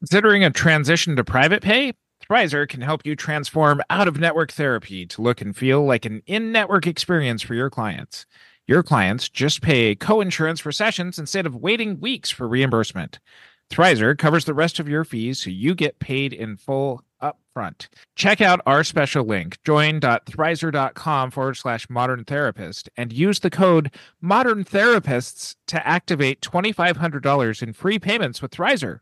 Considering a transition to private pay, Thrizer can help you transform out of network therapy to look and feel like an in network experience for your clients. Your clients just pay co insurance for sessions instead of waiting weeks for reimbursement. Thrizer covers the rest of your fees so you get paid in full upfront. Check out our special link, join.thrizer.com forward slash modern therapist, and use the code modern therapists to activate $2,500 in free payments with Thrizer.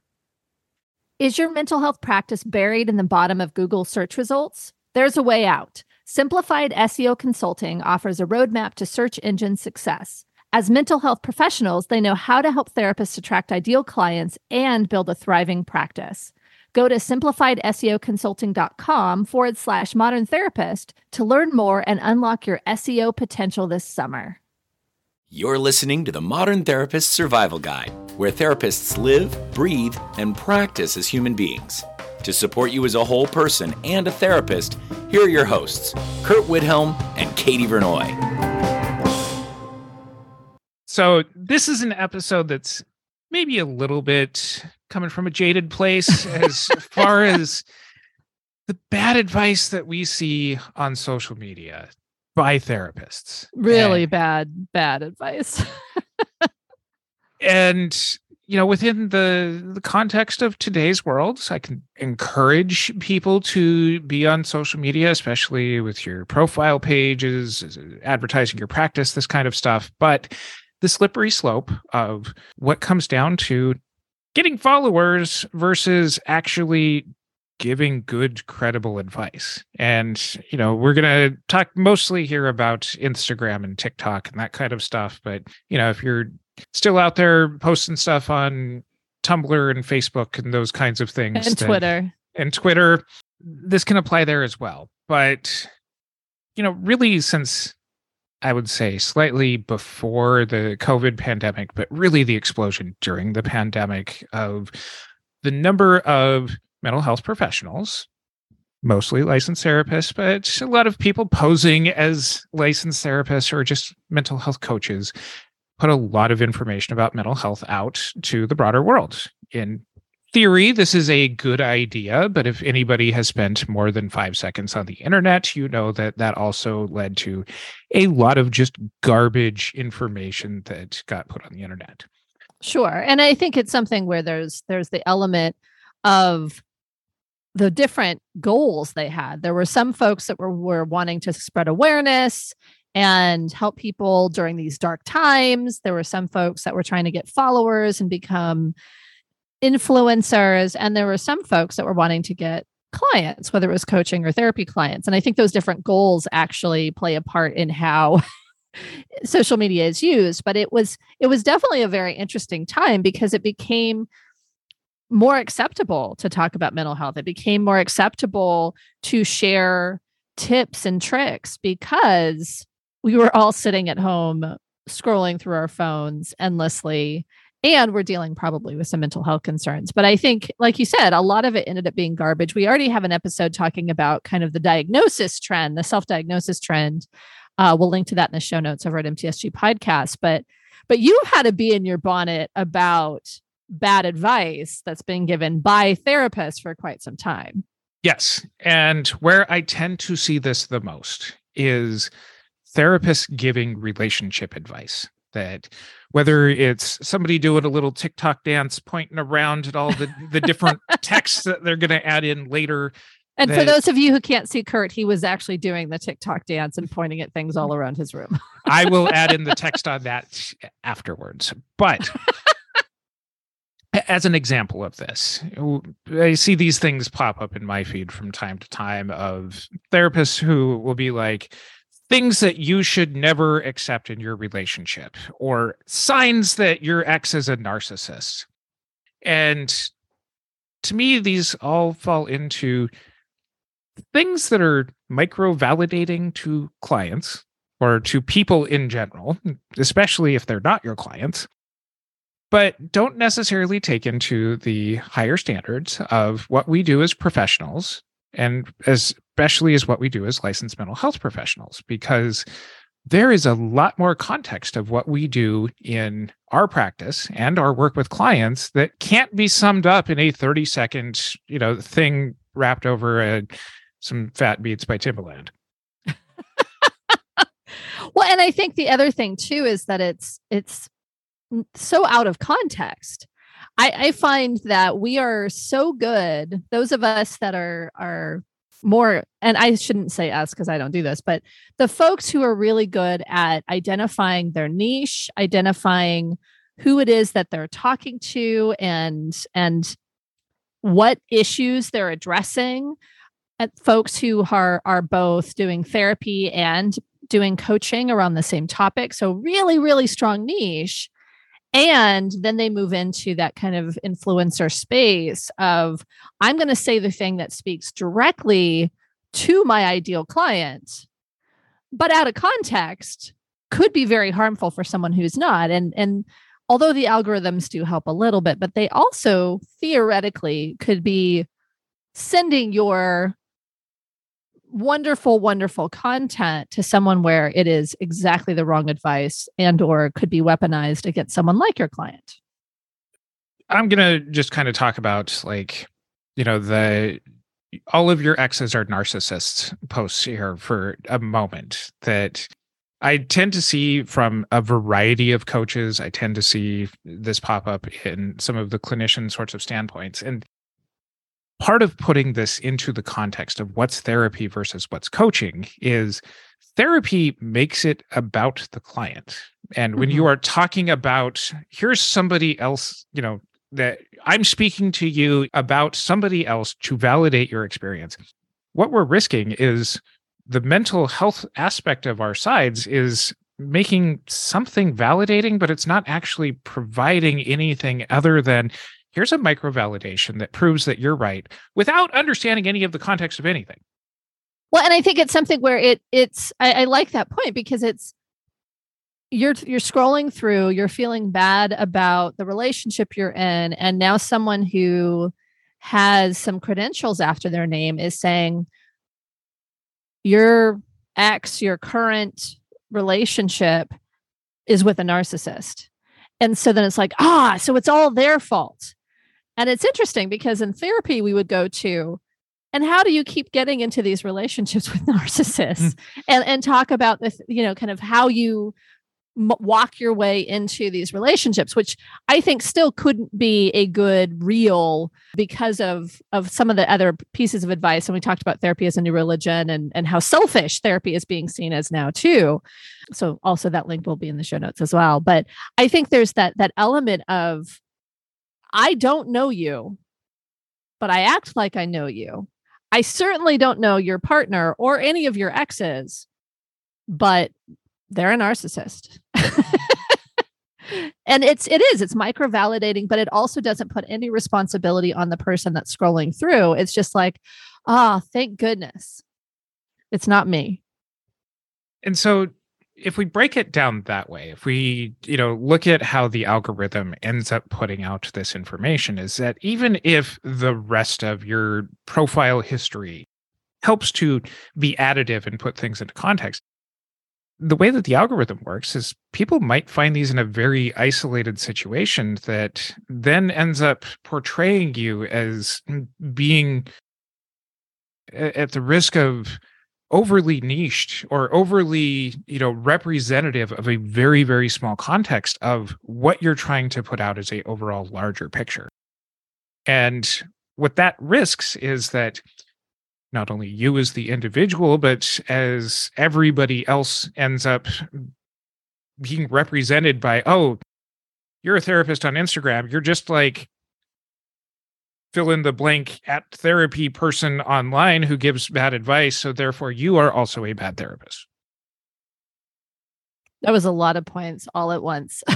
Is your mental health practice buried in the bottom of Google search results? There's a way out. Simplified SEO Consulting offers a roadmap to search engine success. As mental health professionals, they know how to help therapists attract ideal clients and build a thriving practice. Go to simplifiedseoconsulting.com forward slash modern therapist to learn more and unlock your SEO potential this summer. You're listening to the Modern Therapist Survival Guide, where therapists live, breathe, and practice as human beings. To support you as a whole person and a therapist, here are your hosts, Curt Widhalm and Katie Vernoy. So, this is an episode that's maybe a little bit coming from a jaded place as far as the bad advice that we see on social media by therapists. Really and, bad, bad advice. and you know, within the the context of today's world, I can encourage people to be on social media, especially with your profile pages, uh, advertising your practice, this kind of stuff. But the slippery slope of what comes down to getting followers versus actually giving good credible advice. And you know we're going to talk mostly here about instagram and tiktok and that kind of stuff but you know if you're still out there posting stuff on tumblr and facebook and those kinds of things and twitter. and twitter this can apply there as well. But you know really since i would say slightly before the covid pandemic but really the explosion during the pandemic of the number of mental health professionals, mostly licensed therapists, but a lot of people posing as licensed therapists or just mental health coaches put a lot of information about mental health out to the broader world. In theory, this is a good idea, but if anybody has spent more than five seconds on the internet, you know that that also led to a lot of just garbage information that got put on the internet. Sure. And I think it's something where there's there's the element of the different goals they had. There were some folks that were, were wanting to spread awareness and help people during these dark times. There were some folks that were trying to get followers and become influencers. And there were some folks that were wanting to get clients, whether it was coaching or therapy clients. And I think those different goals actually play a part in how social media is used. But it was it was definitely a very interesting time because it became more acceptable to talk about mental health. It became more acceptable to share tips and tricks because we were all sitting at home scrolling through our phones endlessly and we're dealing probably with some mental health concerns. But I think, like you said, a lot of it ended up being garbage. We already have an episode talking about kind of the diagnosis trend, the self diagnosis trend. Uh, we'll link to that in the show notes over at MTSG podcast. But but you had to be in your bonnet about bad advice that's been given by therapists for quite some time. Yes. And where I tend to see this the most is therapists giving relationship advice that whether it's somebody doing a little TikTok dance pointing around at all the, the different texts that they're going to add in later. And that, for those of you who can't see Curt, he was actually doing the TikTok dance and pointing at things all around his room. I will add in the text on that afterwards. But as an example of this, I see these things pop up in my feed from time to time of therapists who will be like, things that you should never accept in your relationship, or signs that your ex is a narcissist. And to me, these all fall into things that are micro validating to clients or to people in general, especially if they're not your clients but don't necessarily take into the higher standards of what we do as professionals and especially as what we do as licensed mental health professionals because there is a lot more context of what we do in our practice and our work with clients that can't be summed up in a 30 second you know thing wrapped over a, some fat beats by timbaland. Well and i think the other thing too is that it's it's so out of context. I, I find that we are so good those of us that are are more and i shouldn't say us because i don't do this but the folks who are really good at identifying their niche identifying who it is that they're talking to and and what issues they're addressing at folks who are are both doing therapy and doing coaching around the same topic so really really strong niche and then they move into that kind of influencer space of i'm going to say the thing that speaks directly to my ideal client but out of context could be very harmful for someone who's not. And and although the algorithms do help a little bit but they also theoretically could be sending your wonderful wonderful content to someone where it is exactly the wrong advice and or could be weaponized against someone like your client. I'm going to just kind of talk about like you know the all of your exes are narcissists posts here for a moment that i tend to see from a variety of coaches. I tend to see this pop up in some of the clinician sorts of standpoints. And part of putting this into the context of what's therapy versus what's coaching is therapy makes it about the client. And when mm-hmm. you are talking about, here's somebody else, you know, that I'm speaking to you about somebody else to validate your experience. What we're risking is the mental health aspect of our sides is making something validating, but it's not actually providing anything other than here's a micro validation that proves that you're right without understanding any of the context of anything. Well, and I think it's something where it it's I, I like that point because it's you're you're scrolling through, you're feeling bad about the relationship you're in, and now someone who has some credentials after their name is saying your ex, your current relationship is with a narcissist. And so then it's like, ah, so it's all their fault. And it's interesting because in therapy, we would go to, and how do you keep getting into these relationships with narcissists mm. and, and talk about this, you know, kind of how you m- walk your way into these relationships, which I think still couldn't be a good reel because of, of some of the other pieces of advice. And we talked about therapy as a new religion and, and how selfish therapy is being seen as now too. So also that link will be in the show notes as well. But I think there's that, that element of, I don't know you, but I act like I know you. I certainly don't know your partner or any of your exes, but they're a narcissist. and it's it is it's micro validating but it also doesn't put any responsibility on the person that's scrolling through it's just like ah oh, thank goodness it's not me and so if we break it down that way, if we, you know, look at how the algorithm ends up putting out this information, is that even if the rest of your profile history helps to be additive and put things into context, the way that the algorithm works is people might find these in a very isolated situation that then ends up portraying you as being at the risk of overly niched or overly you know representative of a very very small context of what you're trying to put out as a overall larger picture. And what that risks is that not only you as the individual but as everybody else ends up being represented by oh you're a therapist on instagram. You're just like fill in the blank at therapy person online who gives bad advice. So therefore, you are also a bad therapist. That was a lot of points all at once.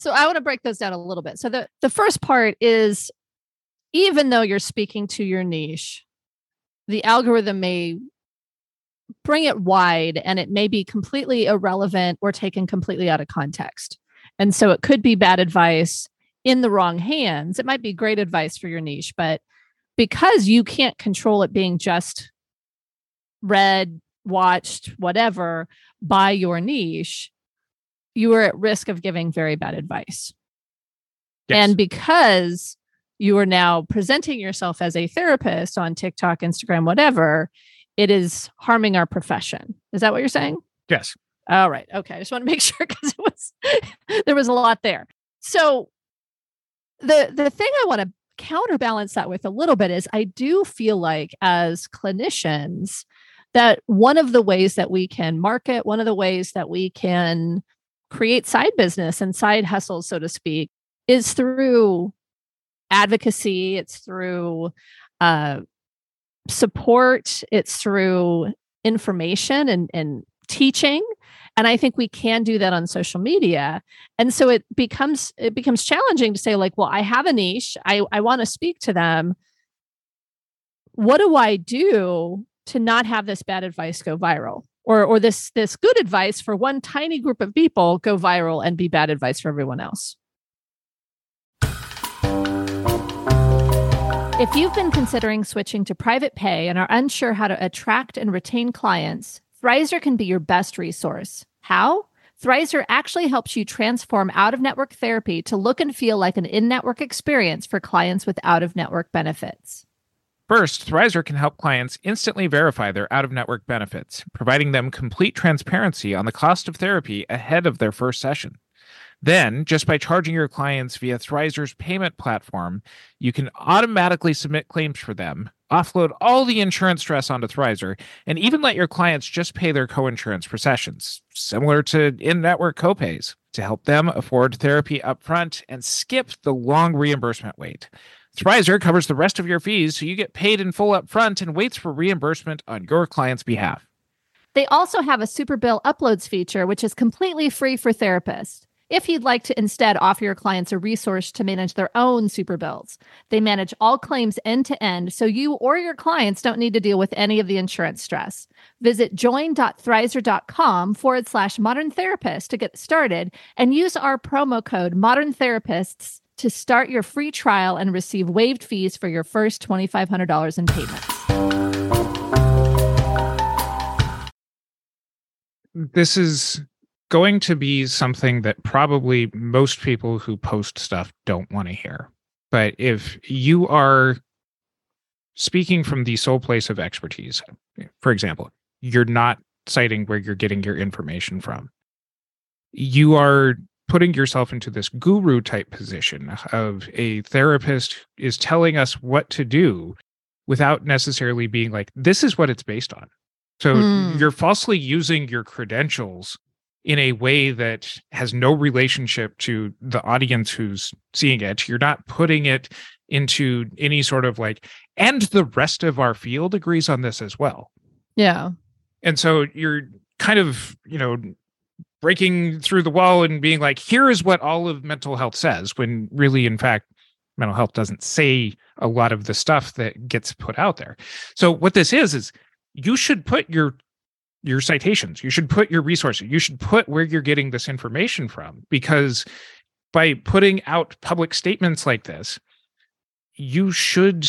so I want to break those down a little bit. So the, the first part is even though you're speaking to your niche, the algorithm may bring it wide and it may be completely irrelevant or taken completely out of context. And so it could be bad advice in the wrong hands, it might be great advice for your niche, but because you can't control it being just read watched, whatever, by your niche, you are at risk of giving very bad advice. Yes. And because you are now presenting yourself as a therapist on TikTok, Instagram, whatever, it is harming our profession. Is that what you're saying? yes. All right. Okay. I just want to make sure because it was there was a lot there. So the the thing I want to counterbalance that with a little bit is I do feel like as clinicians that one of the ways that we can market, one of the ways that we can create side business and side hustles, so to speak, is through advocacy. It's through uh, support. It's through information and, and teaching and i think we can do that on social media. And so it becomes it becomes challenging to say like well i have a niche. I i want to speak to them. What do i do to not have this bad advice go viral? Or or this this good advice for one tiny group of people go viral and be bad advice for everyone else? If you've been considering switching to private pay and are unsure how to attract and retain clients Thrizer can be your best resource. How? Thrizer actually helps you transform out of network therapy to look and feel like an in network experience for clients with out of network benefits. First, Thrizer can help clients instantly verify their out of network benefits, providing them complete transparency on the cost of therapy ahead of their first session. Then, just by charging your clients via Thrizer's payment platform, you can automatically submit claims for them, offload all the insurance stress onto Thrizer, and even let your clients just pay their coinsurance sessions, similar to in network copays, to help them afford therapy upfront and skip the long reimbursement wait. Thrizer covers the rest of your fees so you get paid in full upfront and waits for reimbursement on your client's behalf. They also have a Superbill uploads feature, which is completely free for therapists if you'd like to instead offer your clients a resource to manage their own super bills. They manage all claims end to end, so you or your clients don't need to deal with any of the insurance stress. Visit join.thrizer.com forward slash modern therapist to get started and use our promo code modern therapists to start your free trial and receive waived fees for your first $2,500 in payments. This is going to be something that probably most people who post stuff don't want to hear. But if you are speaking from the sole place of expertise, for example, you're not citing where you're getting your information from. You are putting yourself into this guru type position of a therapist is telling us what to do without necessarily being like, this is what it's based on. So Mm. you're falsely using your credentials in a way that has no relationship to the audience who's seeing it. You're not putting it into any sort of like, and the rest of our field agrees on this as well. Yeah. And so you're kind of, you know, breaking through the wall and being like, here is what all of mental health says, when really, in fact, mental health doesn't say a lot of the stuff that gets put out there. So what this is, is you should put your your citations. You should put your resources. You should put where you're getting this information from because by putting out public statements like this you should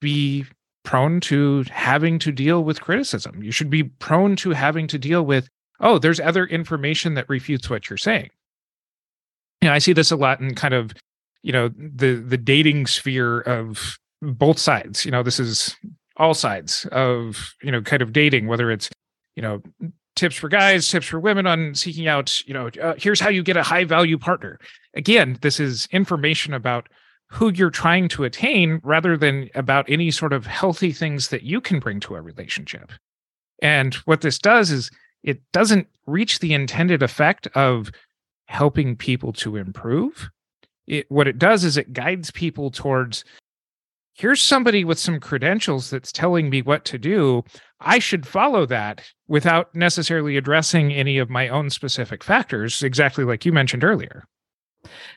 be prone to having to deal with criticism. You should be prone to having to deal with oh there's other information that refutes what you're saying. You know i see this a lot in kind of you know the the dating sphere of both sides. You know this is all sides of you know kind of dating whether it's you know tips for guys tips for women on seeking out you know uh, here's how you get a high value partner. Again this is information about who you're trying to attain rather than about any sort of healthy things that you can bring to a relationship. And what this does is it doesn't reach the intended effect of helping people to improve. It what it does is it guides people towards here's somebody with some credentials that's telling me what to do. I should follow that without necessarily addressing any of my own specific factors, exactly like you mentioned earlier.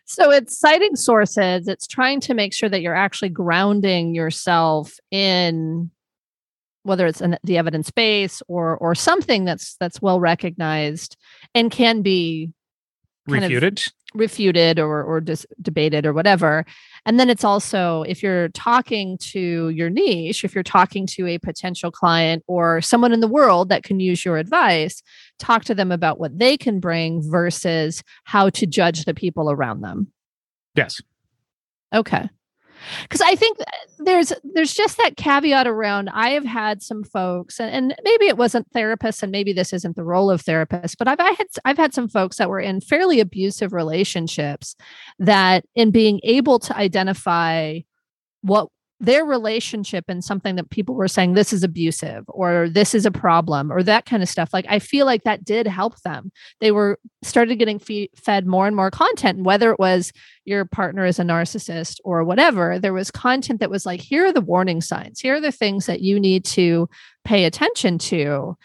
So it's citing sources, it's trying to make sure that you're actually grounding yourself in whether it's in the evidence base or or something that's that's well recognized and can be Refuted. refuted or or dis- debated or whatever and then it's also if you're talking to your niche if you're talking to a potential client or someone in the world that can use your advice talk to them about what they can bring versus how to judge the people around them Yes. Okay. Because I think uh, there's there's just that caveat around. I have had some folks, and, and maybe it wasn't therapists, and maybe this isn't the role of therapists, but I've I had I've had some folks that were in fairly abusive relationships that in being able to identify what their relationship and something that people were saying this is abusive or this is a problem or that kind of stuff. Like i feel like that did help them. They were started getting fe- fed more and more content whether it was your partner is a narcissist or whatever there was content that was like here are the warning signs. Here are the things that you need to pay attention to.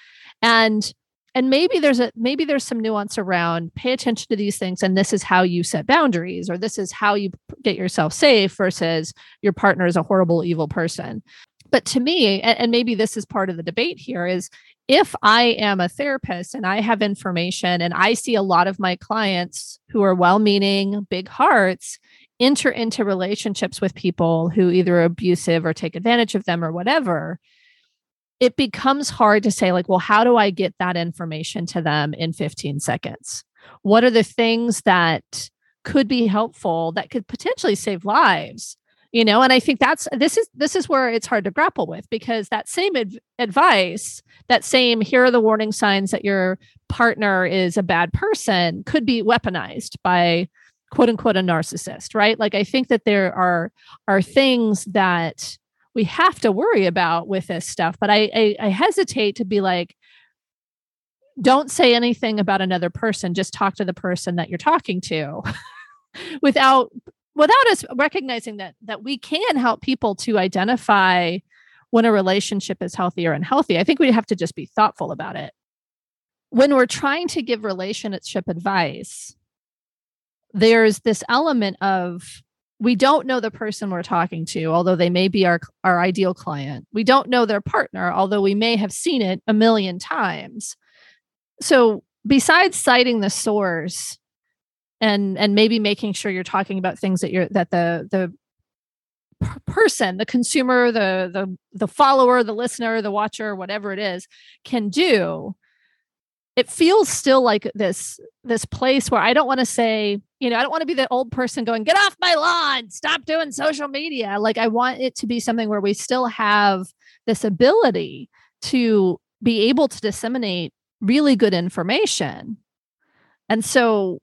And and maybe there's a maybe there's some nuance around pay attention to these things and this is how you set boundaries or this is how you get yourself safe versus your partner is a horrible evil person. But to me and, and maybe this is part of the debate here is if i am a therapist and i have information and i see a lot of my clients who are well-meaning big hearts enter into relationships with people who either are abusive or take advantage of them or whatever it becomes hard to say like well how do i get that information to them in 15 seconds? What are the things that could be helpful that could potentially save lives? You know and i think that's this is this is where it's hard to grapple with because that same adv- advice that same here are the warning signs that your partner is a bad person could be weaponized by quote unquote a narcissist right? Like i think that there are are things that we have to worry about with this stuff but I, I i hesitate to be like don't say anything about another person just talk to the person that you're talking to. Without without us recognizing that that we can help people to identify when a relationship is healthy or unhealthy i think we have to just be thoughtful about it. When we're trying to give relationship advice there's this element of we don't know the person we're talking to although they may be our our ideal client. We don't know their partner although we may have seen it a million times. So besides citing the source and and maybe making sure you're talking about things that you're that the the per- person the consumer the the the follower the listener the watcher whatever it is can do it feels still like this this place where i don't want to say you know i don't want to be the old person going get off my lawn stop doing social media. Like i want it to be something where we still have this ability to be able to disseminate really good information. And so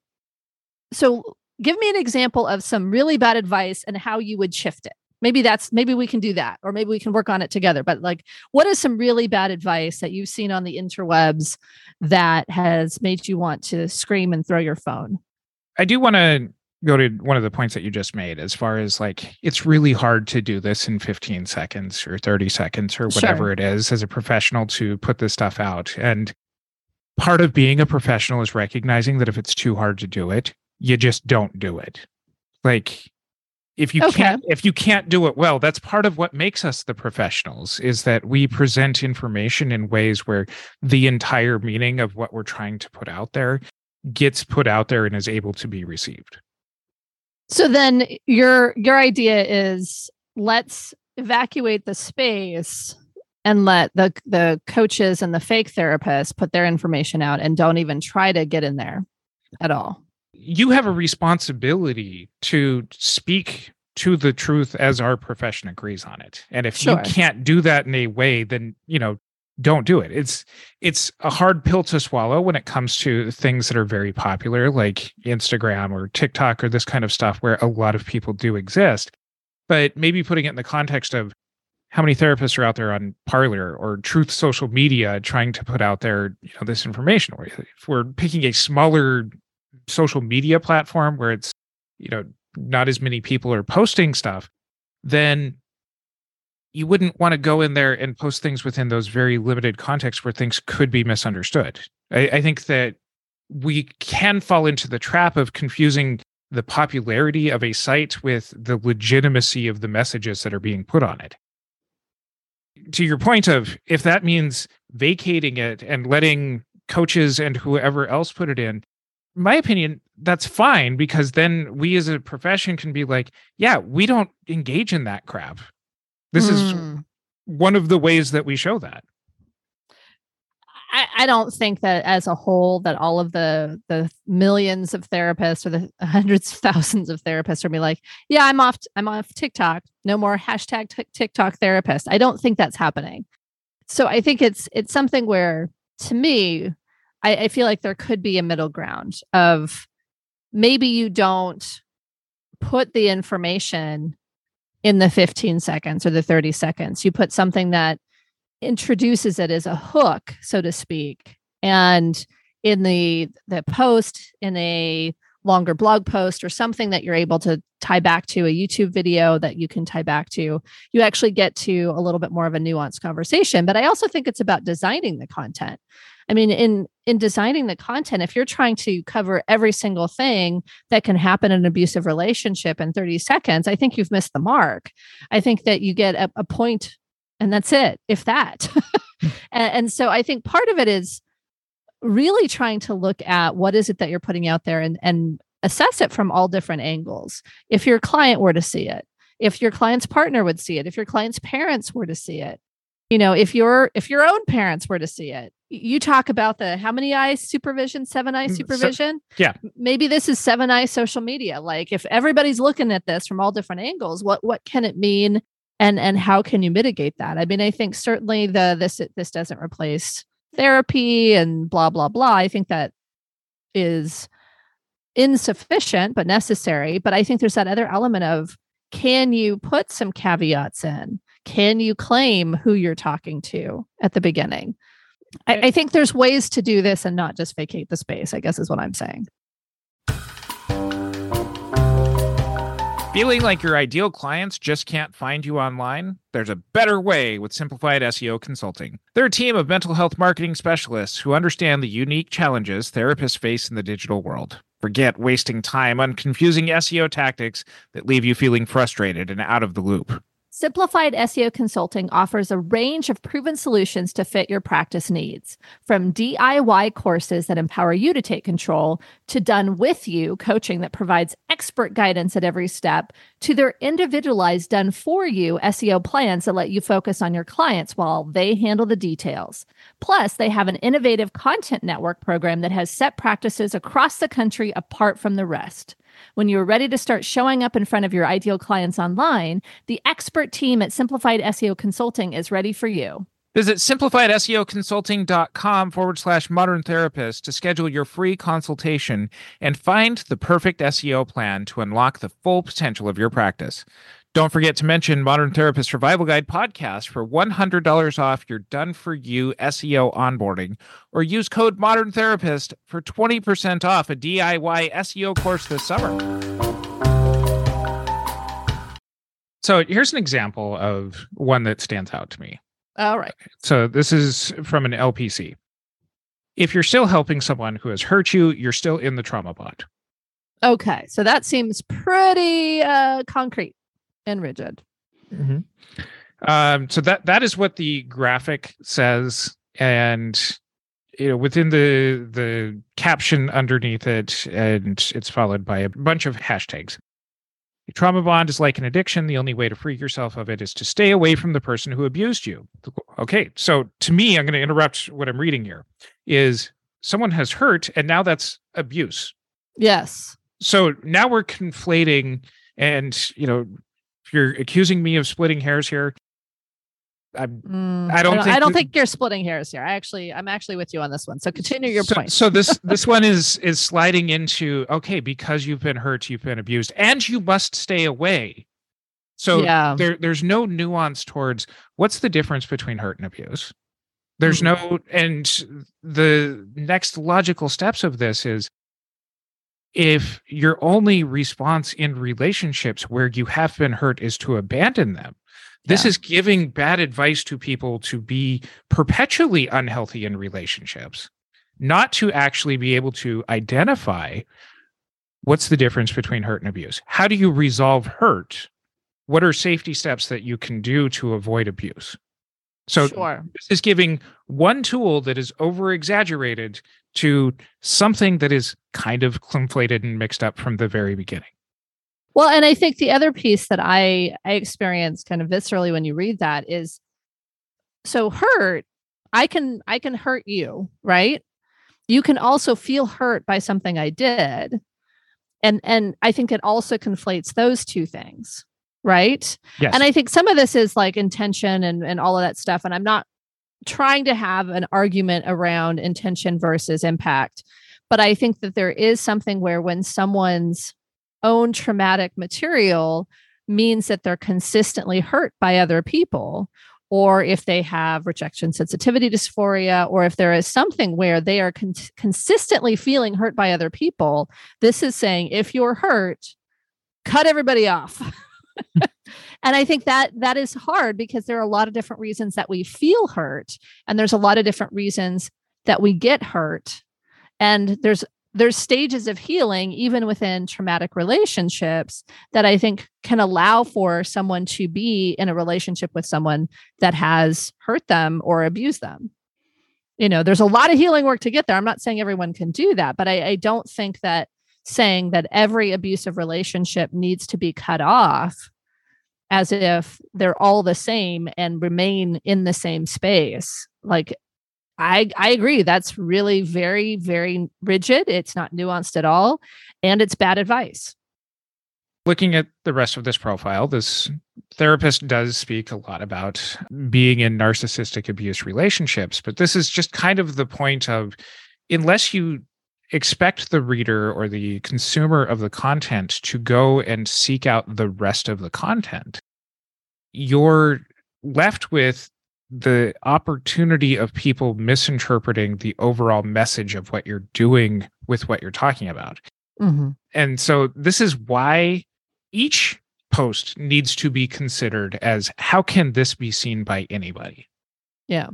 so give me an example of some really bad advice and how you would shift it maybe that's maybe we can do that or maybe we can work on it together. But like what is some really bad advice that you've seen on the interwebs that has made you want to scream and throw your phone? I do want to go to one of the points that you just made as far as like it's really hard to do this in 15 seconds or 30 seconds or whatever Sure. it is as a professional to put this stuff out. And part of being a professional is recognizing that if it's too hard to do it you just don't do it. Like if you Okay. can't if you can't do it well that's part of what makes us the professionals is that we present information in ways where the entire meaning of what we're trying to put out there gets put out there and is able to be received so then your your idea is let's evacuate the space and let the the coaches and the fake therapists put their information out and don't even try to get in there at all you have a responsibility to speak to the truth as our profession agrees on it. And if Sure. you can't do that in a way then you know don't do it. It's it's a hard pill to swallow when it comes to things that are very popular like instagram or tiktok or this kind of stuff where a lot of people do exist. But maybe putting it in the context of how many therapists are out there on Parler or truth social media trying to put out there you know this information or if we're picking a smaller social media platform where it's you know not as many people are posting stuff then you wouldn't want to go in there and post things within those very limited contexts where things could be misunderstood. I, I think that we can fall into the trap of confusing the popularity of a site with the legitimacy of the messages that are being put on it. To your point of if that means vacating it and letting coaches and whoever else put it in my opinion that's fine because then we as a profession can be like, yeah, we don't engage in that crap. This is Mm. one of the ways that we show that. I, I don't think that as a whole that all of the the millions of therapists or the hundreds of thousands of therapists are be like, yeah, I'm off. I'm off TikTok. No more hashtag Tik- TikTok therapist. I don't think that's happening. So I think it's it's something where, to me, I, I feel like there could be a middle ground of maybe you don't put the information in the 15 seconds or the 30 seconds. You put something that introduces it as a hook, so to speak. And in the the post, in a longer blog post or something that you're able to tie back to a YouTube video that you can tie back to, you actually get to a little bit more of a nuanced conversation. But I also think it's about designing the content. I mean, in in designing the content, if you're trying to cover every single thing that can happen in an abusive relationship in 30 seconds, I think you've missed the mark. I think that you get a, a point and that's it, if that. Hmm. and, and so I think part of it is really trying to look at what is it that you're putting out there and, and assess it from all different angles. If your client were to see it, if your client's partner would see it, if your client's parents were to see it, you know, if your if your own parents were to see it, you talk about the how many eyes supervision, seven eye Mm, so- supervision. yeah. Maybe this is seven eye social media. Like if everybody's looking at this from all different angles, what what can it mean? And and how can you mitigate that? I mean, I think certainly the this this doesn't replace therapy and blah blah blah. I think that is insufficient but necessary. But I think there's that other element of can you put some caveats in? Can you claim who you're talking to at the beginning? I, I think there's ways to do this and not just vacate the space, I guess is what I'm saying. Feeling like your ideal clients just can't find you online? There's a better way with Simplified SEO Consulting. They're a team of mental health marketing specialists who understand the unique challenges therapists face in the digital world. Forget wasting time on confusing SEO tactics that leave you feeling frustrated and out of the loop. Simplified SEO Consulting offers a range of proven solutions to fit your practice needs, from DIY courses that empower you to take control to done with you coaching that provides expert guidance at every step to their individualized done for you SEO plans that let you focus on your clients while they handle the details. Plus, they have an innovative content network program that has set practices across the country apart from the rest. When you're ready to start showing up in front of your ideal clients online, the expert team at Simplified SEO Consulting is ready for you. Visit simplifiedseoconsulting.com forward slash modern therapist to schedule your free consultation and find the perfect SEO plan to unlock the full potential of your practice. Don't forget to mention Modern Therapist Survival Guide podcast for $100 off your done for you SEO onboarding, or use code Modern Therapist for 20% off a DIY SEO course this summer. So here's an example of one that stands out to me. All right. So this is from an LPC. If you're still helping someone who has hurt you, you're still in the trauma bond. Okay. So that seems pretty uh, concrete and rigid. Um, so that that is what the graphic says, and you know within the the caption underneath it, and it's followed by a bunch of hashtags. Trauma bond is like an addiction. The only way to free yourself of it is to stay away from the person who abused you. Okay, so to me, I'm going to interrupt what I'm reading here. Is someone has hurt, and now that's abuse. Yes. So now we're conflating, and you know, if you're accusing me of splitting hairs here, I'm Mm, I don't I think don't we- think you're splitting hairs here. I actually, I'm actually with you on this one. So continue your so, point. So this this one is is sliding into okay because you've been hurt, you've been abused, and you must stay away. So yeah. there there's no nuance towards what's the difference between hurt and abuse. There's no and the next logical steps of this is if your only response in relationships where you have been hurt is to abandon them this Yeah. is giving bad advice to people to be perpetually unhealthy in relationships not to actually be able to identify what's the difference between hurt and abuse how do you resolve hurt what are safety steps that you can do to avoid abuse so sure. this is giving one tool that is over exaggerated to something that is kind of conflated and mixed up from the very beginning. Well, and I think the other piece that I I experienced kind of viscerally when you read that is so hurt I can I can hurt you, right? You can also feel hurt by something I did. And and I think it also conflates those two things, right? Yes. And I think some of this is like intention and and all of that stuff and I'm not trying to have an argument around intention versus impact. But I think that there is something where when someone's own traumatic material means that they're consistently hurt by other people, or if they have rejection sensitivity dysphoria, or if there is something where they are con- consistently feeling hurt by other people, this is saying if you're hurt, cut everybody off. and i think that that is hard because there are a lot of different reasons that we feel hurt and there's a lot of different reasons that we get hurt. And there's there's stages of healing even within traumatic relationships that i think can allow for someone to be in a relationship with someone that has hurt them or abused them. You know there's a lot of healing work to get there. I'm not saying everyone can do that but i, I don't think that saying that every abusive relationship needs to be cut off as if they're all the same and remain in the same space like I I agree. That's really very very rigid. It's not nuanced at all, and it's bad advice. Looking at the rest of this profile, this therapist does speak a lot about being in narcissistic abuse relationships, but this is just kind of the point of unless you expect the reader or the consumer of the content to go and seek out the rest of the content, you're left with the opportunity of people misinterpreting the overall message of what you're doing with what you're talking about. Mm-hmm. And so this is why each post needs to be considered as how can this be seen by anybody? Yeah.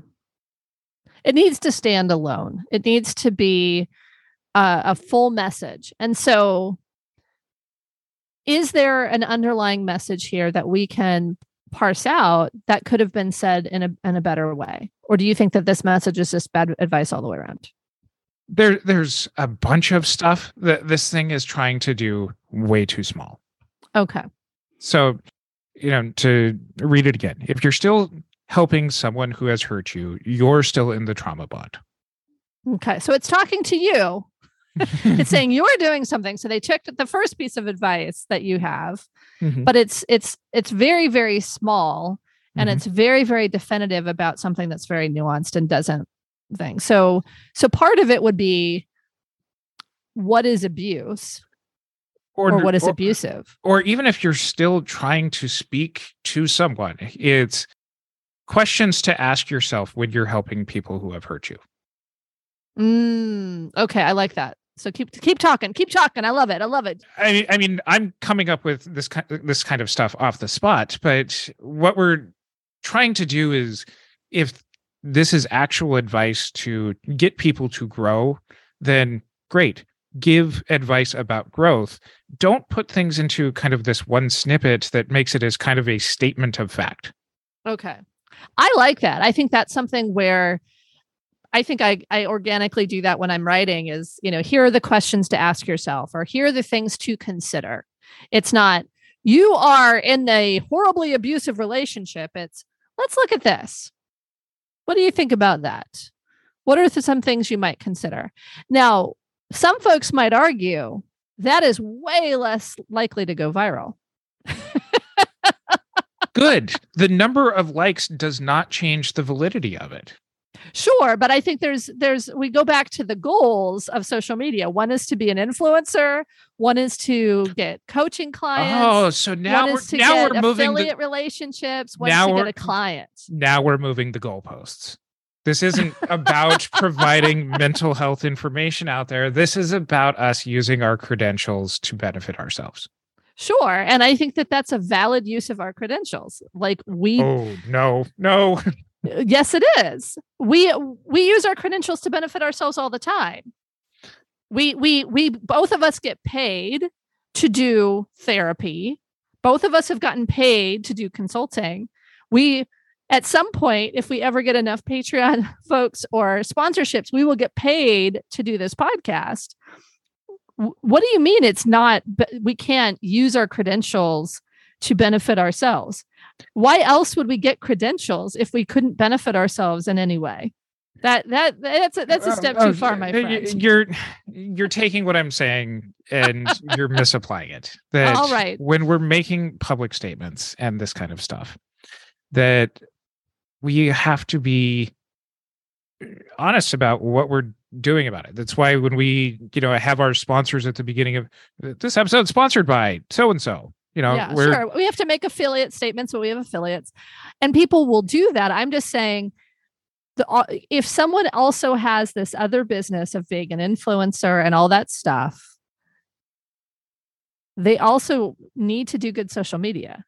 It needs to stand alone. It needs to be uh, a full message. And so is there an underlying message here that we can parse out that could have been said in a in a better way? Or do you think that this message is just bad advice all the way around? There there's a bunch of stuff that this thing is trying to do way too small. Okay. So you know to read it again if you're still helping someone who has hurt you you're still in the trauma bond. Okay. So it's talking to you it's saying you're doing something. So they took the first piece of advice that you have mm-hmm. but it's it's it's very very small and mm-hmm. it's very very definitive about something that's very nuanced and doesn't thing. So so part of it would be what is abuse? Or, or what is or, abusive? or even if you're still trying to speak to someone it's questions to ask yourself when you're helping people who have hurt you Mm, okay, I like that. So keep keep talking, keep talking. I love it. I love it. I mean, I mean, I'm coming up with this kind this kind of stuff off the spot, but what we're trying to do is, if this is actual advice to get people to grow, then great. Give advice about growth. Don't put things into kind of this one snippet that makes it as kind of a statement of fact. Okay. I like that. I think that's something where I think I, I organically do that when I'm writing is, you know, here are the questions to ask yourself, or here are the things to consider. It's not, you are in a horribly abusive relationship. It's, let's look at this. What do you think about that? What are some things you might consider? Now, some folks might argue that is way less likely to go viral. Good. The number of likes does not change the validity of it. Sure, but I think there's there's we go back to the goals of social media. One is to be an influencer. One is to get coaching clients. Oh, so now we're now get we're moving affiliate the, relationships. One now is to we're- get a client. now we're moving the goalposts. This isn't about providing mental health information out there. This is about us using our credentials to benefit ourselves. Sure, and I think that that's a valid use of our credentials. Like we Oh no, no. Uh, yes it is we we use our credentials to benefit ourselves all the time we we we both of us get paid to do therapy both of us have gotten paid to do consulting we at some point, if we ever get enough Patreon folks or sponsorships, we will get paid to do this podcast. What do you mean it's not, we can't use our credentials to benefit ourselves? Why else would we get credentials if we couldn't benefit ourselves in any way? That that that's a, that's a step too far, my oh, friend. You're you're taking what I'm saying and you're misapplying it. That All right. When we're making public statements and this kind of stuff, that we have to be uh, honest about what we're doing about it. That's why when we, you know, have our sponsors at the beginning of this episode sponsored by so and so, you know, yeah, sure. We have to make affiliate statements, but we have affiliates and people will do that. I'm just saying the, uh, if someone also has this other business of being an influencer and all that stuff, they also need to do good social media.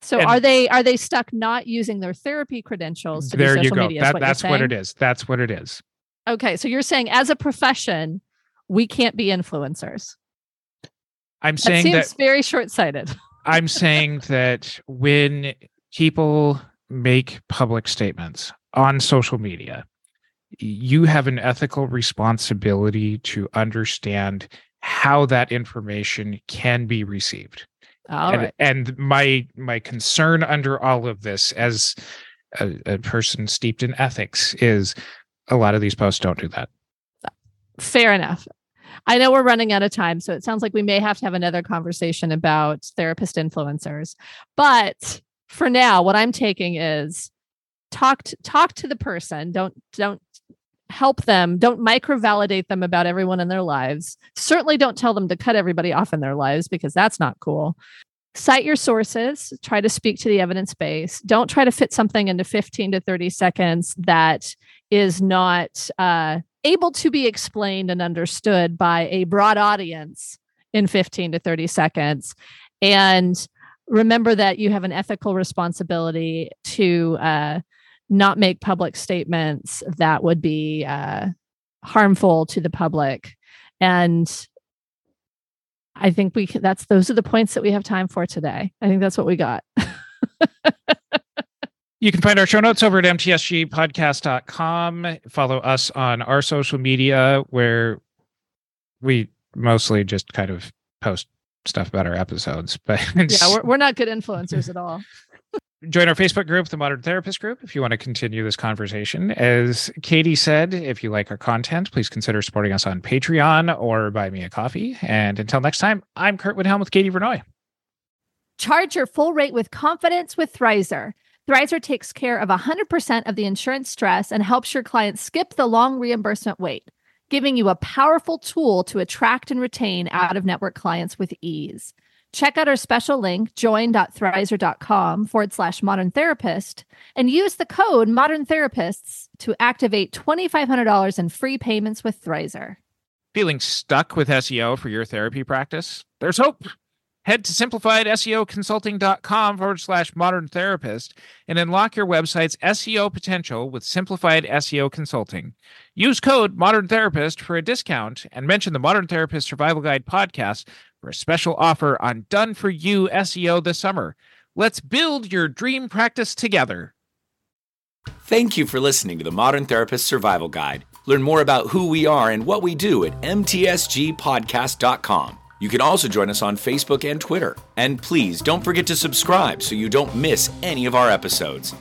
So and are they are they stuck not using their therapy credentials to there do social you go. media? That, what that's what it is. That's what it is. Okay, so you're saying as a profession, we can't be influencers. I'm saying that seems that, very short-sighted. I'm saying that when people make public statements on social media, you have an ethical responsibility to understand how that information can be received. All and, right. and my my concern under all of this as a, a person steeped in ethics is a lot of these posts don't do that. Fair enough. I know we're running out of time, so it sounds like we may have to have another conversation about therapist influencers. But for now, what I'm taking is talk to, talk to the person. Don't don't help them. Don't micro validate them about everyone in their lives. Certainly don't tell them to cut everybody off in their lives because that's not cool. Cite your sources, try to speak to the evidence base. Don't try to fit something into 15 to 30 seconds that is not uh, able to be explained and understood by a broad audience in 15 to 30 seconds. And remember that you have an ethical responsibility to uh, not make public statements that would be uh, harmful to the public. And I think we can, that's those are the points that we have time for today. I think that's what we got. you can find our show notes over at mtsgpodcast.com. Follow us on our social media where we mostly just kind of post stuff about our episodes. But yeah, we're, we're not good influencers at all. Join our Facebook group, the Modern Therapist Group, if you want to continue this conversation. As Katie said, if you like our content, please consider supporting us on Patreon or buy me a coffee. And until next time, I'm Curt Widhalm with Katie Vernoy. Charge your full rate with confidence with Thrizer. Thrizer takes care of 100% of the insurance stress and helps your clients skip the long reimbursement wait, giving you a powerful tool to attract and retain out of network clients with ease. Check out our special link, join.thrizer.com forward slash modern therapist, and use the code modern therapists to activate $2,500 in free payments with Thrizer. Feeling stuck with SEO for your therapy practice? There's hope. Head to simplifiedseoconsulting.com forward slash modern therapist and unlock your website's SEO potential with simplified SEO consulting. Use code modern therapist for a discount and mention the Modern Therapist Survival Guide podcast for a special offer on done for you SEO this summer. Let's build your dream practice together. Thank you for listening to the Modern Therapist Survival Guide. Learn more about who we are and what we do at mtsgpodcast.com. You can also join us on Facebook and Twitter. And please don't forget to subscribe so you don't miss any of our episodes.